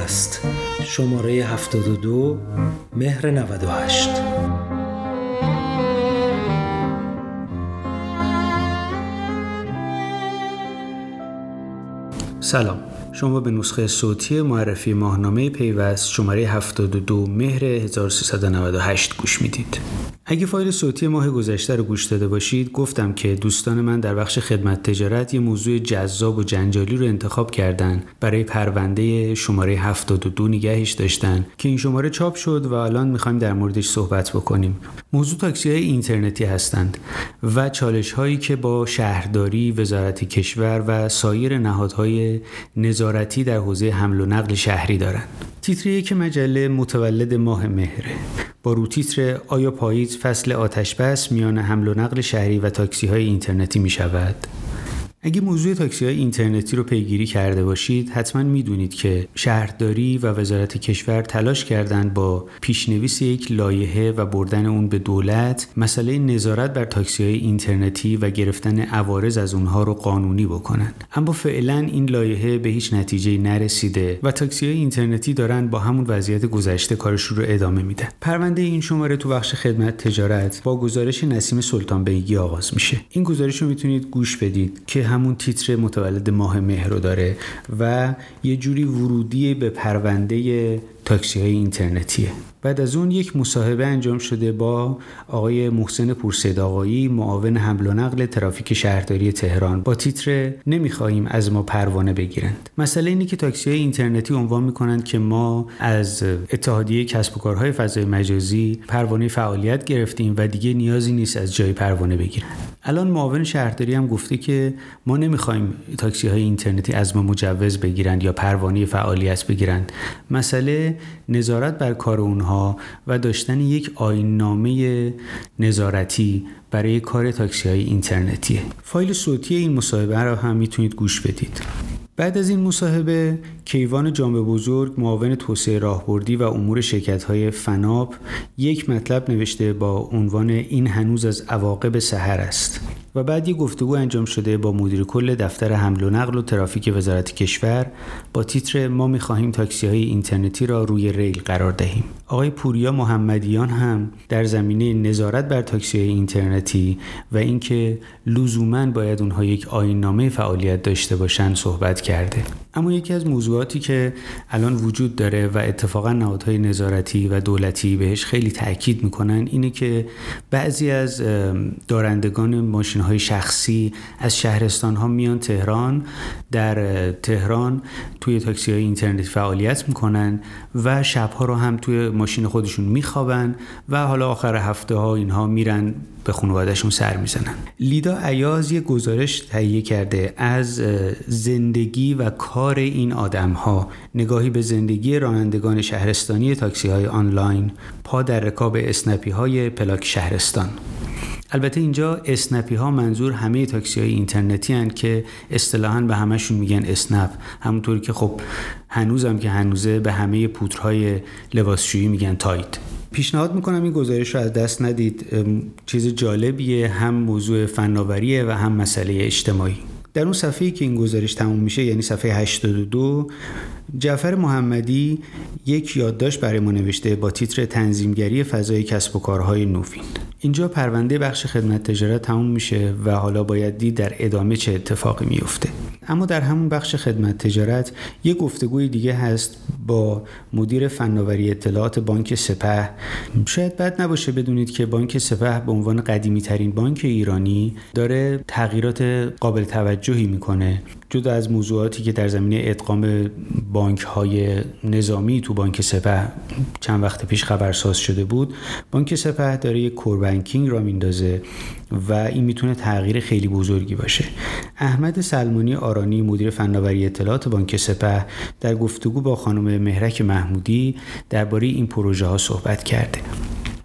است. شماره 72 مهر 98 سلام. شما به نسخه صوتی معرفی ماهنامه پیوست شماره 72 مهر 1398 گوش می‌دید. اگه فایل صوتی ماه گذشته رو گوش داده باشید گفتم که دوستان من در بخش خدمت تجارت یه موضوع جذاب و جنجالی رو انتخاب کردن برای پرونده شماره 72 نگهش داشتن که این شماره چاپ شد و الان می‌خوایم در موردش صحبت بکنیم موضوع تاکسی های اینترنتی هستند و چالش هایی که با شهرداری وزارت کشور و سایر نهادهای نظارتی در حوزه حمل و نقل شهری دارند تیتر یک مجله متولد ماه مهره با روتیتر آیا پاییز فصل آتش بس میان حمل و نقل شهری و تاکسی های اینترنتی می شود؟ اگه موضوع تاکسی های اینترنتی رو پیگیری کرده باشید حتما می‌دونید که شهرداری و وزارت کشور تلاش کردند با پیشنویس یک لایحه و بردن اون به دولت مسئله نظارت بر تاکسی های اینترنتی و گرفتن عوارض از اونها رو قانونی بکنند. اما فعلا این لایحه به هیچ نتیجه نرسیده و تاکسی های اینترنتی دارن با همون وضعیت گذشته کارشون رو ادامه میدن. پرونده این شماره تو بخش خدمت تجارت با گزارش نسیم سلطان بیگی آغاز میشه. این گزارش رو می‌تونید گوش بدید که همون تیتر متولد ماه مهر رو داره و یه جوری ورودی به پرونده تاکسی های اینترنتیه. بعد از اون یک مصاحبه انجام شده با آقای محسن پورسید آقایی معاون حمل و نقل ترافیک شهرداری تهران. با تیتر نمی‌خواهیم از ما پروانه بگیرند. مسئله اینه که تاکسی های اینترنتی عنوان می‌کنند که ما از اتحادیه کسب و کارهای فضای مجازی پروانه فعالیت گرفتیم و دیگه نیازی نیست از جای پروانه بگیرن. الان معاون شهرداری هم گفته که ما نمی‌خوایم تاکسی های اینترنتی از ما مجوز بگیرند یا پروانه فعالیت بگیرند. مسئله نظارت بر کار اونها و داشتن یک آیننامه نظارتی برای کار تاکسی های اینترنتیه فایل صوتی این مصاحبه را هم می‌تونید گوش بدید. بعد از این مصاحبه کیوان جامعه بزرگ معاون توسعه راهبردی و امور شرکت های فناب یک مطلب نوشته با عنوان این هنوز از عواقب سحر است و بعد یک گفتگو انجام شده با مدیر کل دفتر حمل و نقل و ترافیک وزارت کشور با تیتر ما می‌خواهیم تاکسی های اینترنتی را روی ریل قرار دهیم. آقای پوریا محمدیان هم در زمینه نظارت بر تاکسی های اینترنتی و اینکه لزوما باید اونها یک آیننامه فعالیت داشته باشند صحبت کرده. اما یکی از موضوعاتی که الان وجود داره و اتفاقا نهادهای نظارتی و دولتی بهش خیلی تاکید می‌کنن اینه که بعضی از دارندگان ماشین های شخصی از شهرستان ها میان تهران در تهران توی تاکسی های اینترنتی فعالیت می‌کنن و شبها رو هم توی ماشین خودشون میخوابن و حالا آخر هفته ها اینها میرن به خانوادهشون سر می‌زنن. لیدا عیاز یه گزارش تهیه کرده از زندگی و کار این آدم ها نگاهی به زندگی رانندگان شهرستانی تاکسی های آنلاین پا در رکاب اسنپی های پلاک شهرستان. البته اینجا اسنپی ها منظور همه تاکسی های اینترنتی هن که اصطلاحا به همشون میگن اسنپ. همونطوری که خب هنوزم که هنوزه به همه پودرهای لباسشویی میگن تایت. پیشنهاد می‌کنم این گزارش رو از دست ندید. چیز جالبیه هم موضوع فناوریه و هم مسئله اجتماعی. در اون صفحه‌ای که این گزارش تموم میشه یعنی صفحه 82 جعفر محمدی یک یادداشت برای ما نوشته با تیتر تنظیمگری فضای کسب و کارهای نوین اینجا پرونده بخش خدمت تجارت تموم میشه و حالا باید دید در ادامه چه اتفاقی میفته. اما در همون بخش خدمت تجارت یک گفتگوی دیگه هست با مدیر فناوری اطلاعات بانک سپه. شاید بد نباشه بدونید که بانک سپه به عنوان قدیمی ترین بانک ایرانی داره تغییرات قابل توجهی می‌کنه. جدا از موضوعاتی که در زمینه ادغام بانک های نظامی تو بانک سپه چند وقت پیش خبرساز شده بود بانک سپه داره یک کور بانکینگ را میندازه. و این می‌تونه تغییر خیلی بزرگی باشه. احمد سلمانی آرانی مدیر فناوری اطلاعات بانک سپه در گفتگو با خانم مهرک محمودی درباره این پروژه ها صحبت کرده.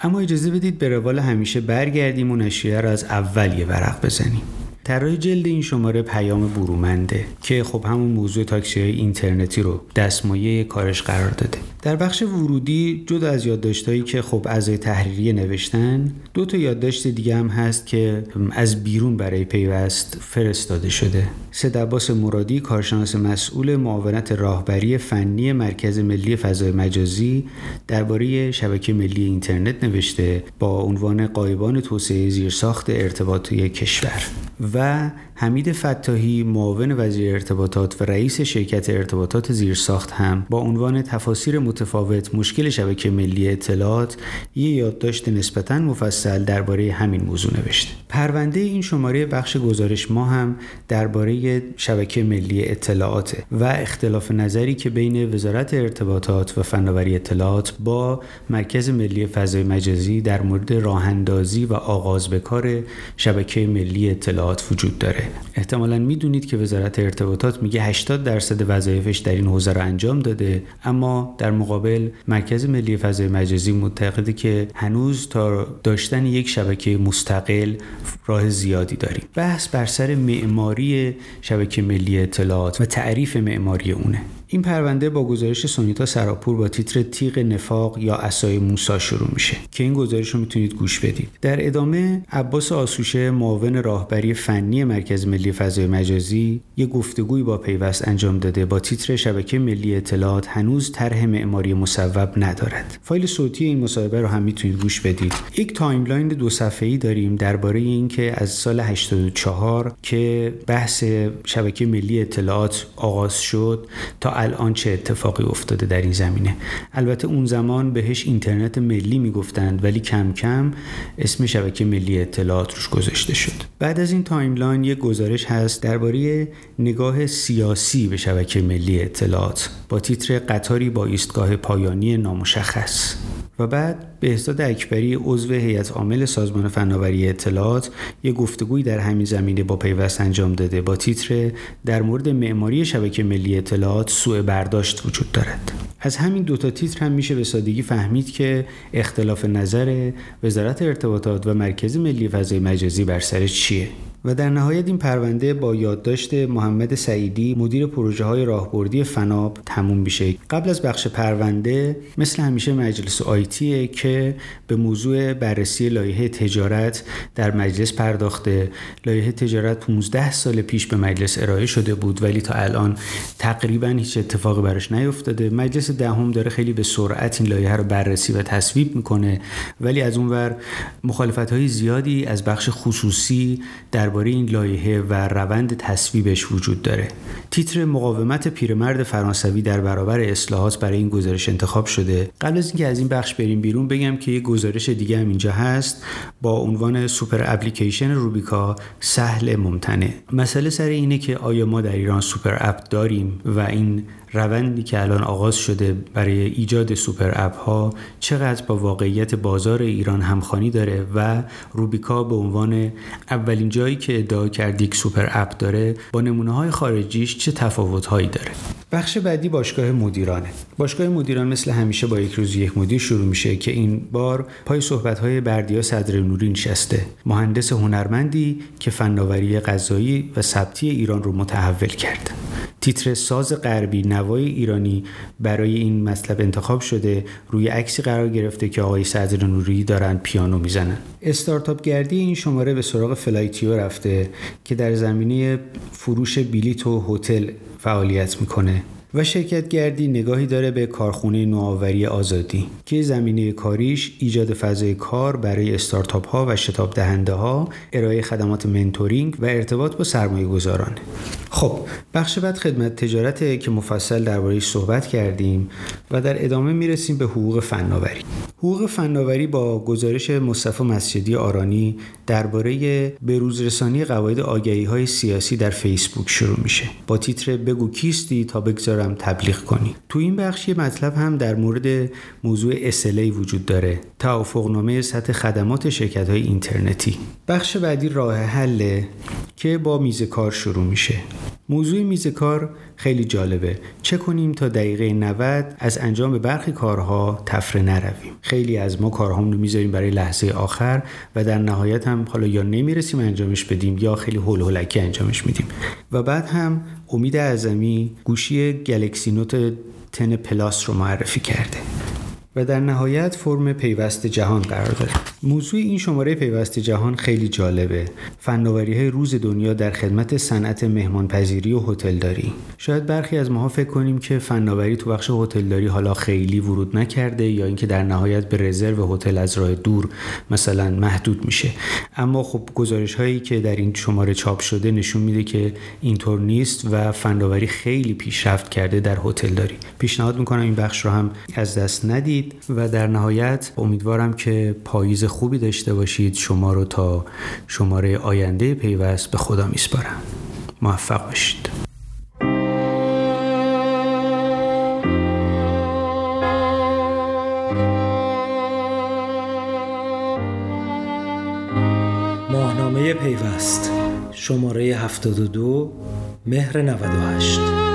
اما اجازه بدید به روال همیشه برگردیم و نشریه را از اول یه ورق بزنیم. طراح جلد این شماره پیام برومنده که خب همون موضوع تاکسی های اینترنتی رو دستمایه کارش قرار داده. در بخش ورودی جدا از یادداشتهایی که خب اعضای تحریریه نوشتن دو تا یادداشت دیگه هم هست که از بیرون برای پیوست فرستاده شده. سید عباس مرادی کارشناس مسئول معاونت راهبری فنی مرکز ملی فضای مجازی درباره شبکه ملی اینترنت نوشته با عنوان قایبان توسعه زیرساخت ارتباطی کشور. و حمید فتاحی معاون وزیر ارتباطات و رئیس شرکت ارتباطات زیرساخت هم با عنوان تفاسیر متفاوت مشکل شبکه ملی اطلاعات یک یادداشت نسبتا مفصل درباره همین موضوع نوشته. پرونده این شماره بخش گزارش ما هم درباره شبکه ملی اطلاعات و اختلاف نظری که بین وزارت ارتباطات و فناوری اطلاعات با مرکز ملی فضای مجازی در مورد راهندازی و آغاز به کار شبکه ملی اطلاعات وجود داره. احتمالا می‌دونید که وزارت ارتباطات میگه 80 درصد وظایفش در این حوزه رو انجام داده اما در مقابل مرکز ملی فضای مجازی معتقده که هنوز تا داشتن یک شبکه مستقل راه زیادی داریم. بحث بر سر معماری شبکه ملی اطلاعات و تعریف معماری اونه. این پرونده با گزارش سونیتا سراپور با تیتر تیغ نفاق یا عصای موسی شروع میشه که این گزارش رو می‌تونید گوش بدید. در ادامه عباس آسوشه معاون راهبری فنی مرکز ملی فضای مجازی یک گفتگوی با پیوست انجام داده. با تیتر شبکه ملی اطلاعات هنوز طرح معماری مصوب ندارد. فایل صوتی این مصاحبه رو هم می‌تونید گوش بدید. یک timeline دو صفحه‌ای داریم درباره اینکه از سال 84 که بحث شبکه ملی اطلاعات آغاز شد تا الان چه اتفاقی افتاده در این زمینه؟ البته اون زمان بهش اینترنت ملی می‌گفتند ولی کم کم اسم شبکه ملی اطلاعات روش گذاشته شد. بعد از این timeline یک گزارش هست درباره نگاه سیاسی به شبکه ملی اطلاعات با تیتر قطاری با ایستگاه پایانی نامشخص. و بعد بهزاد اکبری عضو هیئت عامل سازمان فناوری اطلاعات یک گفتگویی در همین زمینه با پیوست انجام داده. با تیتر در مورد معماری شبکه ملی اطلاعات سوء برداشت وجود دارد. از همین دوتا تیتر هم میشه به سادگی فهمید که اختلاف نظر وزارت ارتباطات و مرکز ملی فضای مجازی بر سر چیه. و در نهایت این پرونده با یادداشت محمد سعیدی مدیر پروژه های راهبردی فناب تموم میشه. قبل از بخش پرونده مثل همیشه مجلس آیتیه که به موضوع بررسی لایحه تجارت در مجلس پرداخته. لایحه تجارت 15 سال پیش به مجلس ارائه شده بود ولی تا الان تقریبا هیچ اتفاقی براش نیفتاده. مجلس دهم داره خیلی به سرعت این لایحه رو بررسی و تصویب می‌کنه. ولی از اونور مخالفت های زیادی از بخش خصوصی در درباره این لایحه و روند تصویبش وجود داره. تیتر مقاومت پیرمرد فرانسوی در برابر اصلاحات برای این گزارش انتخاب شده. قبل از اینکه از این بخش بریم بیرون بگم که یه گزارش دیگه هم اینجا هست با عنوان super application روبیکا سهل ممتنع مسئله سر اینه که آیا ما در ایران super app داریم و این روندی که الان آغاز شده برای ایجاد super app ها چقدر با واقعیت بازار ایران همخوانی داره و روبیکا به عنوان اولین جایی که ادعا کرد یک super app داره با نمونه های خارجیش چه تفاوت هایی داره؟ بخش بعدی باشگاه مدیرانه. باشگاه مدیران مثل همیشه با یک روز یک مدیر شروع میشه که این بار پای صحبت های بردیا صدر نوری نشسته. مهندس هنرمندی که فناوری غذایی و ثبتی ایران رو متحول کرد. تیتر ساز غربی نوای ایرانی برای این مطلب انتخاب شده روی عکسی قرار گرفته که آقای صدر نوری دارن پیانو می‌زنن. استارتاپ گردی این شماره به سراغ فلایتیو رفته که در زمینه فروش بلیت و هتل فعالیت می‌کنه. و شرکت گردی نگاهی داره به کارخونه نوآوری آزادی که زمینه کاریش ایجاد فضای کار برای استارتاپ ها و شتاب دهنده ها ارائه خدمات mentoring و ارتباط با سرمایه گذاران خب بخش بعد خدمت تجارته که مفصل دربارهش صحبت کردیم و در ادامه می‌رسیم به حقوق فناوری. حقوق فناوری با گزارش مصطفی مسجدی آرانی درباره بروزرسانی قواعد آگهی های سیاسی در فیسبوک شروع میشه. با تیتر بگو کیستی تا بگذارم تبلیغ کنی. تو این بخش یه مطلب هم در مورد موضوع SLA وجود داره. توافقنامه سطح خدمات شرکت های اینترنتی. بخش بعدی راه حله که با میز کار شروع میشه. موضوع میز کار خیلی جالبه. چه کنیم تا دقیقه 90 از انجام برخی کارها تفره نرویم؟ خیلی از ما کارهامون رو می‌ذاریم برای لحظه آخر و در نهایت هم حالا یا نمی‌رسیم انجامش بدیم یا خیلی هول هولکی انجامش میدیم. و بعد هم امید اعظمی گوشی گلکسی نوت تن پلاس رو معرفی کرده و در نهایت فرم پیوست جهان قرار داره موضوع این شماره پیوست جهان خیلی جالبه. فناوری های روز دنیا در خدمت صنعت مهمانپذیری و هتلداری. شاید برخی از ماها فکر کنیم که فناوری تو بخش هتلداری حالا خیلی ورود نکرده یا اینکه در نهایت به رزرو هتل از راه دور مثلا محدود میشه. اما خب گزارش هایی که در این شماره چاپ شده نشون میده که اینطور نیست و فناوری خیلی پیشرفت کرده در هتلداری. پیشنهاد می‌کنم این بخش رو هم از دست ندید و در نهایت امیدوارم که پاییز خوبی داشته باشید شما رو تا شماره آینده پیوست به خدا میسپارم. موفق باشید. پیوست شماره 72 مهر 98